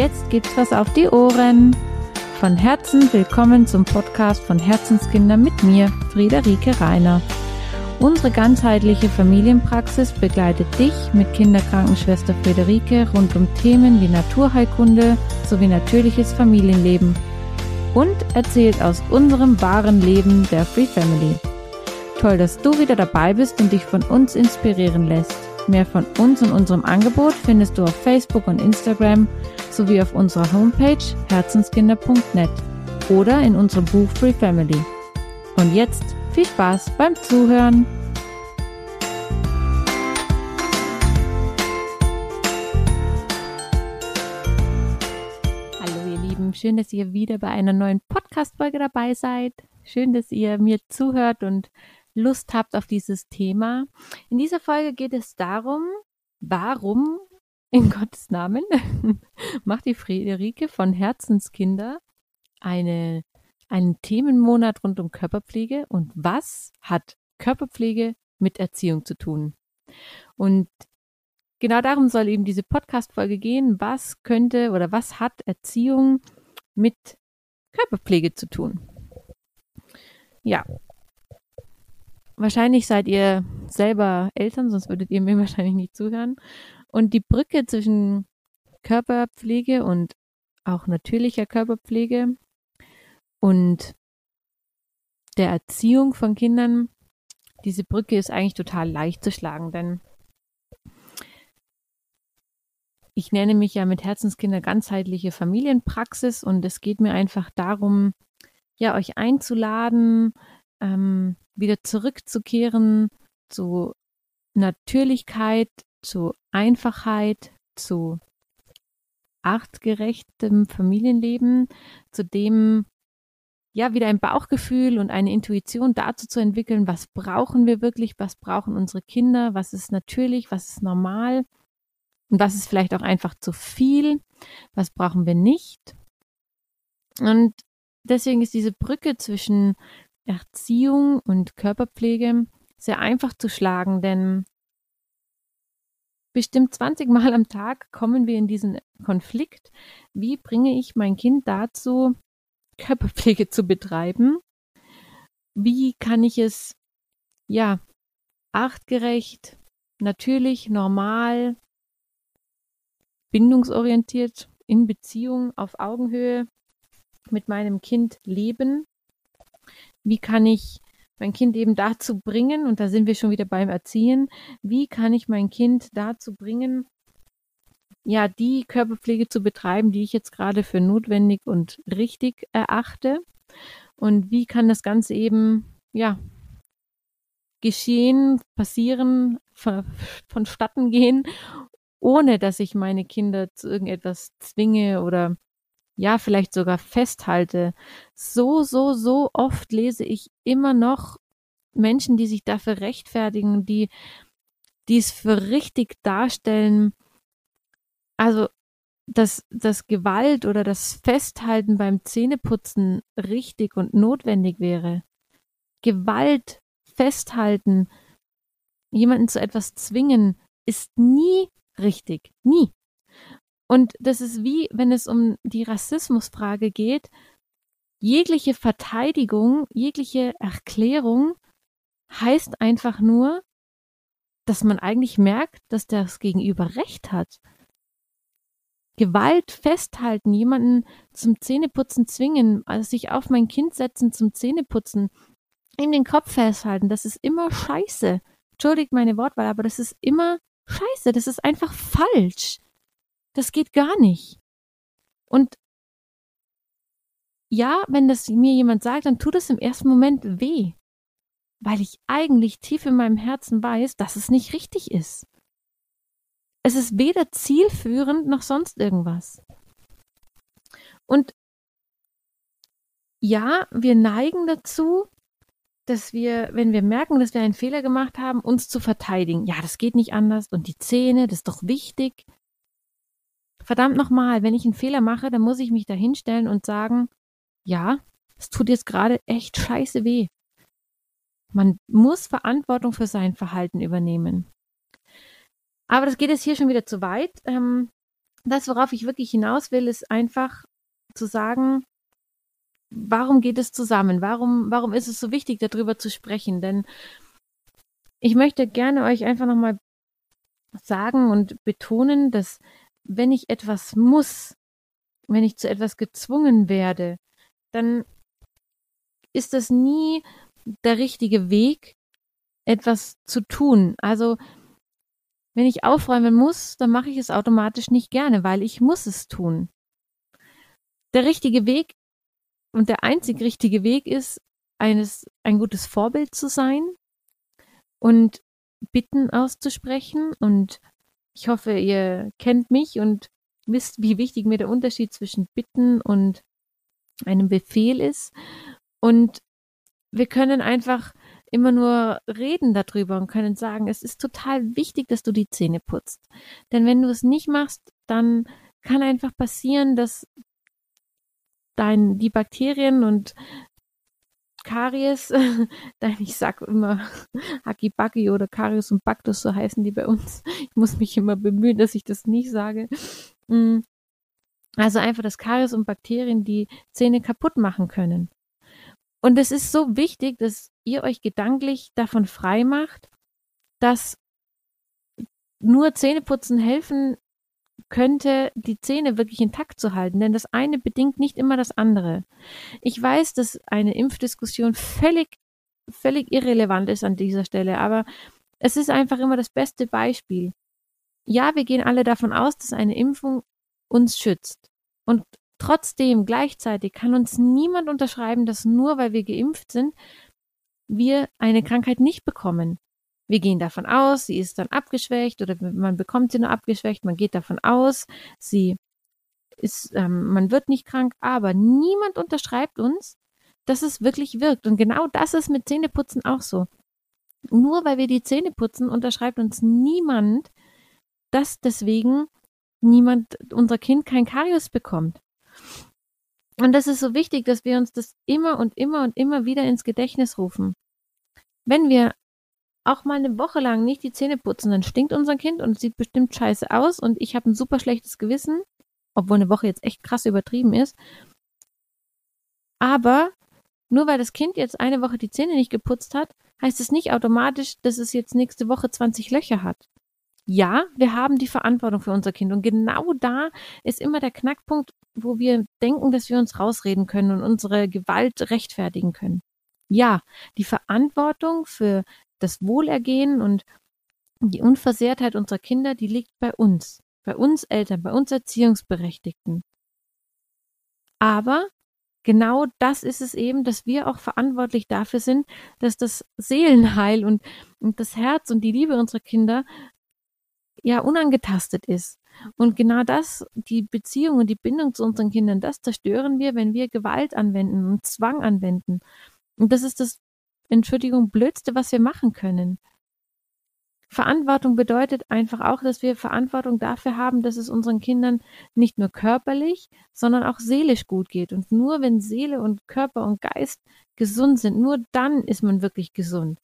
jetzt gibt's was auf die Ohren. Von Herzen willkommen zum Podcast von Herzenskinder mit mir, Friederike Reiner. Unsere ganzheitliche Familienpraxis begleitet dich mit Kinderkrankenschwester Friederike rund um Themen wie Naturheilkunde sowie natürliches Familienleben und erzählt aus unserem wahren Leben der Free Family. Toll, dass du wieder dabei bist und dich von uns inspirieren lässt. Mehr von uns und unserem Angebot findest du auf Facebook und Instagram sowie auf unserer Homepage herzenskinder.net oder in unserem Buch Free Family. Und jetzt viel Spaß beim Zuhören! Hallo ihr Lieben, schön, dass ihr wieder bei einer neuen Podcast-Folge dabei seid. Schön, dass ihr mir zuhört und Lust habt auf dieses Thema. In dieser Folge geht es darum, warum in Gottes Namen macht die Friederike von Herzenskinder eine, einen Themenmonat rund um Körperpflege und was hat Körperpflege mit Erziehung zu tun? Und genau darum soll eben diese Podcast-Folge gehen. Was könnte oder was hat Erziehung mit Körperpflege zu tun? Ja, wahrscheinlich seid ihr selber Eltern, sonst würdet ihr mir wahrscheinlich nicht zuhören. Und die Brücke zwischen Körperpflege und auch natürlicher Körperpflege und der Erziehung von Kindern, diese Brücke ist eigentlich total leicht zu schlagen, denn ich nenne mich ja mit Herzenskinder ganzheitliche Familienpraxis und es geht mir einfach darum, ja, euch einzuladen, ähm, wieder zurückzukehren zu Natürlichkeit, zu Einfachheit, zu artgerechtem Familienleben, zu dem ja wieder ein Bauchgefühl und eine Intuition dazu zu entwickeln, was brauchen wir wirklich, was brauchen unsere Kinder, was ist natürlich, was ist normal und was ist vielleicht auch einfach zu viel, was brauchen wir nicht. Und deswegen ist diese Brücke zwischen Erziehung und Körperpflege sehr einfach zu schlagen, denn bestimmt 20 Mal am Tag kommen wir in diesen Konflikt. Wie bringe ich mein Kind dazu, Körperpflege zu betreiben? Wie kann ich es, ja, artgerecht, natürlich, normal, bindungsorientiert, in Beziehung, auf Augenhöhe mit meinem Kind leben? Wie kann ich mein Kind eben dazu bringen, und da sind wir schon wieder beim Erziehen, wie kann ich mein Kind dazu bringen, ja, die Körperpflege zu betreiben, die ich jetzt gerade für notwendig und richtig erachte? Und wie kann das Ganze eben, ja, geschehen, passieren, vonstatten gehen, ohne dass ich meine Kinder zu irgendetwas zwinge oder ja, vielleicht sogar festhalte. So, so, so oft lese ich immer noch Menschen, die sich dafür rechtfertigen, die, die es für richtig darstellen. Also, dass, dass Gewalt oder das Festhalten beim Zähneputzen richtig und notwendig wäre. Gewalt festhalten, jemanden zu etwas zwingen, ist nie richtig. Nie. Und das ist wie, wenn es um die Rassismusfrage geht, jegliche Verteidigung, jegliche Erklärung heißt einfach nur, dass man eigentlich merkt, dass das Gegenüber Recht hat. Gewalt festhalten, jemanden zum Zähneputzen zwingen, also sich auf mein Kind setzen zum Zähneputzen, ihm den Kopf festhalten, das ist immer scheiße. Entschuldigt meine Wortwahl, aber das ist immer scheiße, das ist einfach falsch. Das geht gar nicht. Und ja, wenn das mir jemand sagt, dann tut es im ersten Moment weh, weil ich eigentlich tief in meinem Herzen weiß, dass es nicht richtig ist. Es ist weder zielführend noch sonst irgendwas. Und ja, wir neigen dazu, dass wir, wenn wir merken, dass wir einen Fehler gemacht haben, uns zu verteidigen. Ja, das geht nicht anders und die Zähne, das ist doch wichtig verdammt nochmal, wenn ich einen Fehler mache, dann muss ich mich da hinstellen und sagen, ja, es tut jetzt gerade echt scheiße weh. Man muss Verantwortung für sein Verhalten übernehmen. Aber das geht jetzt hier schon wieder zu weit. Ähm, das, worauf ich wirklich hinaus will, ist einfach zu sagen, warum geht es zusammen? Warum, warum ist es so wichtig, darüber zu sprechen? Denn ich möchte gerne euch einfach nochmal sagen und betonen, dass wenn ich etwas muss, wenn ich zu etwas gezwungen werde, dann ist das nie der richtige Weg, etwas zu tun. Also wenn ich aufräumen muss, dann mache ich es automatisch nicht gerne, weil ich muss es tun. Der richtige Weg und der einzig richtige Weg ist, eines, ein gutes Vorbild zu sein und Bitten auszusprechen. Und ich hoffe, ihr kennt mich und wisst, wie wichtig mir der Unterschied zwischen Bitten und einem Befehl ist. Und wir können einfach immer nur reden darüber und können sagen, es ist total wichtig, dass du die Zähne putzt. Denn wenn du es nicht machst, dann kann einfach passieren, dass dein, die Bakterien und Karies, ich sag immer Hakibaki oder Karies und Baktus, so heißen die bei uns. Ich muss mich immer bemühen, dass ich das nicht sage. Mm. Also einfach das Karies und Bakterien die Zähne kaputt machen können. Und es ist so wichtig, dass ihr euch gedanklich davon frei macht, dass nur Zähneputzen helfen könnte, die Zähne wirklich intakt zu halten, denn das eine bedingt nicht immer das andere. Ich weiß, dass eine Impfdiskussion völlig, völlig irrelevant ist an dieser Stelle, aber es ist einfach immer das beste Beispiel. Ja, wir gehen alle davon aus, dass eine Impfung uns schützt. Und trotzdem gleichzeitig kann uns niemand unterschreiben, dass nur weil wir geimpft sind, wir eine Krankheit nicht bekommen. Wir gehen davon aus, sie ist dann abgeschwächt oder man bekommt sie nur abgeschwächt, man geht davon aus, sie ist, ähm, man wird nicht krank, aber niemand unterschreibt uns, dass es wirklich wirkt. Und genau das ist mit Zähneputzen auch so. Nur weil wir die Zähne putzen, unterschreibt uns niemand, dass deswegen niemand, unser Kind kein Karius bekommt. Und das ist so wichtig, dass wir uns das immer und immer und immer wieder ins Gedächtnis rufen. Wenn wir auch mal eine Woche lang nicht die Zähne putzen, dann stinkt unser Kind und sieht bestimmt scheiße aus und ich habe ein super schlechtes Gewissen, obwohl eine Woche jetzt echt krass übertrieben ist. Aber nur weil das Kind jetzt eine Woche die Zähne nicht geputzt hat, heißt es nicht automatisch, dass es jetzt nächste Woche 20 Löcher hat. Ja, wir haben die Verantwortung für unser Kind und genau da ist immer der Knackpunkt, wo wir denken, dass wir uns rausreden können und unsere Gewalt rechtfertigen können. Ja, die Verantwortung für das Wohlergehen und die Unversehrtheit unserer Kinder, die liegt bei uns, bei uns Eltern, bei uns Erziehungsberechtigten. Aber genau das ist es eben, dass wir auch verantwortlich dafür sind, dass das Seelenheil und, und das Herz und die Liebe unserer Kinder ja unangetastet ist. Und genau das, die Beziehung und die Bindung zu unseren Kindern, das zerstören wir, wenn wir Gewalt anwenden und Zwang anwenden. Und das ist das Entschuldigung, Blödste, was wir machen können. Verantwortung bedeutet einfach auch, dass wir Verantwortung dafür haben, dass es unseren Kindern nicht nur körperlich, sondern auch seelisch gut geht. Und nur wenn Seele und Körper und Geist gesund sind, nur dann ist man wirklich gesund.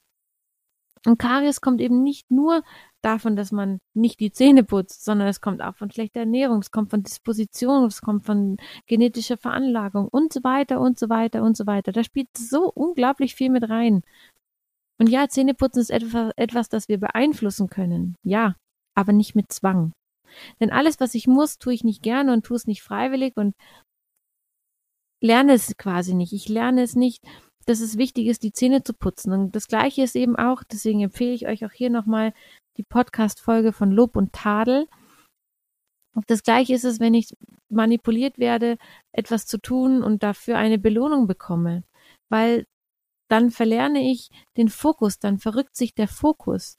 Und Karies kommt eben nicht nur davon, dass man nicht die Zähne putzt, sondern es kommt auch von schlechter Ernährung, es kommt von Disposition, es kommt von genetischer Veranlagung und so weiter und so weiter und so weiter. Da spielt so unglaublich viel mit rein. Und ja, Zähneputzen ist etwas, etwas, das wir beeinflussen können. Ja, aber nicht mit Zwang. Denn alles, was ich muss, tue ich nicht gerne und tue es nicht freiwillig und lerne es quasi nicht. Ich lerne es nicht, dass es wichtig ist, die Zähne zu putzen. Und das Gleiche ist eben auch, deswegen empfehle ich euch auch hier nochmal die Podcast-Folge von Lob und Tadel. Und das Gleiche ist es, wenn ich manipuliert werde, etwas zu tun und dafür eine Belohnung bekomme. Weil dann verlerne ich den Fokus, dann verrückt sich der Fokus.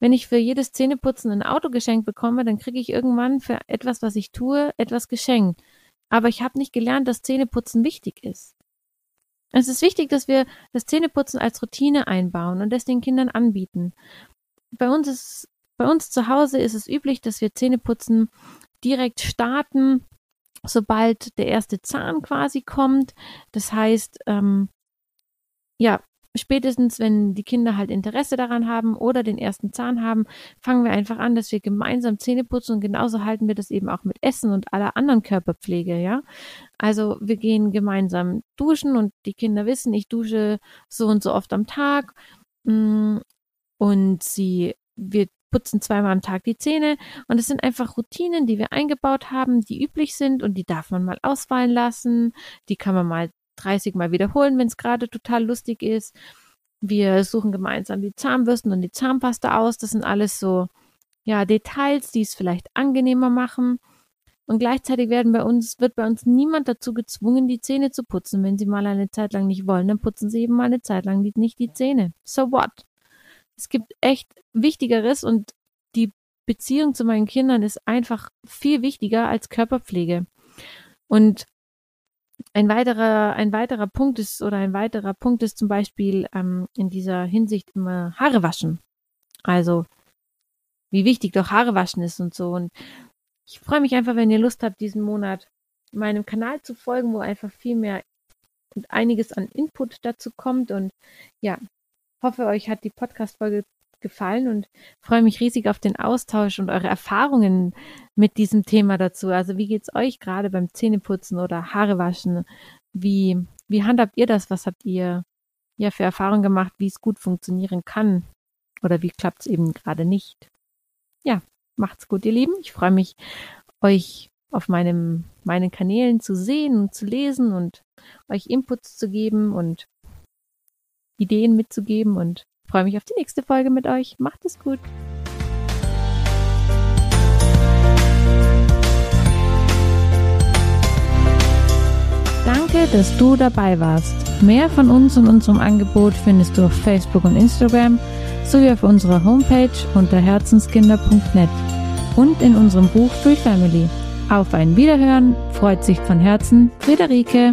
Wenn ich für jedes Zähneputzen ein Auto geschenkt bekomme, dann kriege ich irgendwann für etwas, was ich tue, etwas geschenkt. Aber ich habe nicht gelernt, dass Zähneputzen wichtig ist. Es ist wichtig, dass wir das Zähneputzen als Routine einbauen und das den Kindern anbieten. Bei uns ist, bei uns zu Hause ist es üblich, dass wir Zähneputzen direkt starten, sobald der erste Zahn quasi kommt. Das heißt, ähm, ja, spätestens, wenn die Kinder halt Interesse daran haben oder den ersten Zahn haben, fangen wir einfach an, dass wir gemeinsam Zähne putzen und genauso halten wir das eben auch mit Essen und aller anderen Körperpflege, ja. Also wir gehen gemeinsam duschen und die Kinder wissen, ich dusche so und so oft am Tag mm, und sie, wir putzen zweimal am Tag die Zähne und es sind einfach Routinen, die wir eingebaut haben, die üblich sind und die darf man mal ausfallen lassen, die kann man mal 30 Mal wiederholen, wenn es gerade total lustig ist. Wir suchen gemeinsam die Zahnbürsten und die Zahnpasta aus. Das sind alles so, ja, Details, die es vielleicht angenehmer machen. Und gleichzeitig werden bei uns, wird bei uns niemand dazu gezwungen, die Zähne zu putzen. Wenn sie mal eine Zeit lang nicht wollen, dann putzen sie eben mal eine Zeit lang nicht die Zähne. So what? Es gibt echt Wichtigeres und die Beziehung zu meinen Kindern ist einfach viel wichtiger als Körperpflege. Und ein weiterer, ein weiterer Punkt ist oder ein weiterer Punkt ist zum Beispiel ähm, in dieser Hinsicht immer Haare waschen. Also wie wichtig doch Haare waschen ist und so. Und ich freue mich einfach, wenn ihr Lust habt, diesen Monat meinem Kanal zu folgen, wo einfach viel mehr und einiges an Input dazu kommt. Und ja, hoffe, euch hat die Podcast-Folge gefallen und freue mich riesig auf den Austausch und eure Erfahrungen mit diesem Thema dazu. Also wie geht's euch gerade beim Zähneputzen oder Haare waschen? Wie, wie handhabt ihr das? Was habt ihr ja für Erfahrungen gemacht, wie es gut funktionieren kann? Oder wie klappt es eben gerade nicht? Ja, macht's gut, ihr Lieben. Ich freue mich, euch auf meinem, meinen Kanälen zu sehen und zu lesen und euch Inputs zu geben und Ideen mitzugeben und freue mich auf die nächste Folge mit euch. Macht es gut. Danke, dass du dabei warst. Mehr von uns und unserem Angebot findest du auf Facebook und Instagram sowie auf unserer Homepage unter herzenskinder.net und in unserem Buch Free Family. Auf ein Wiederhören freut sich von Herzen Friederike.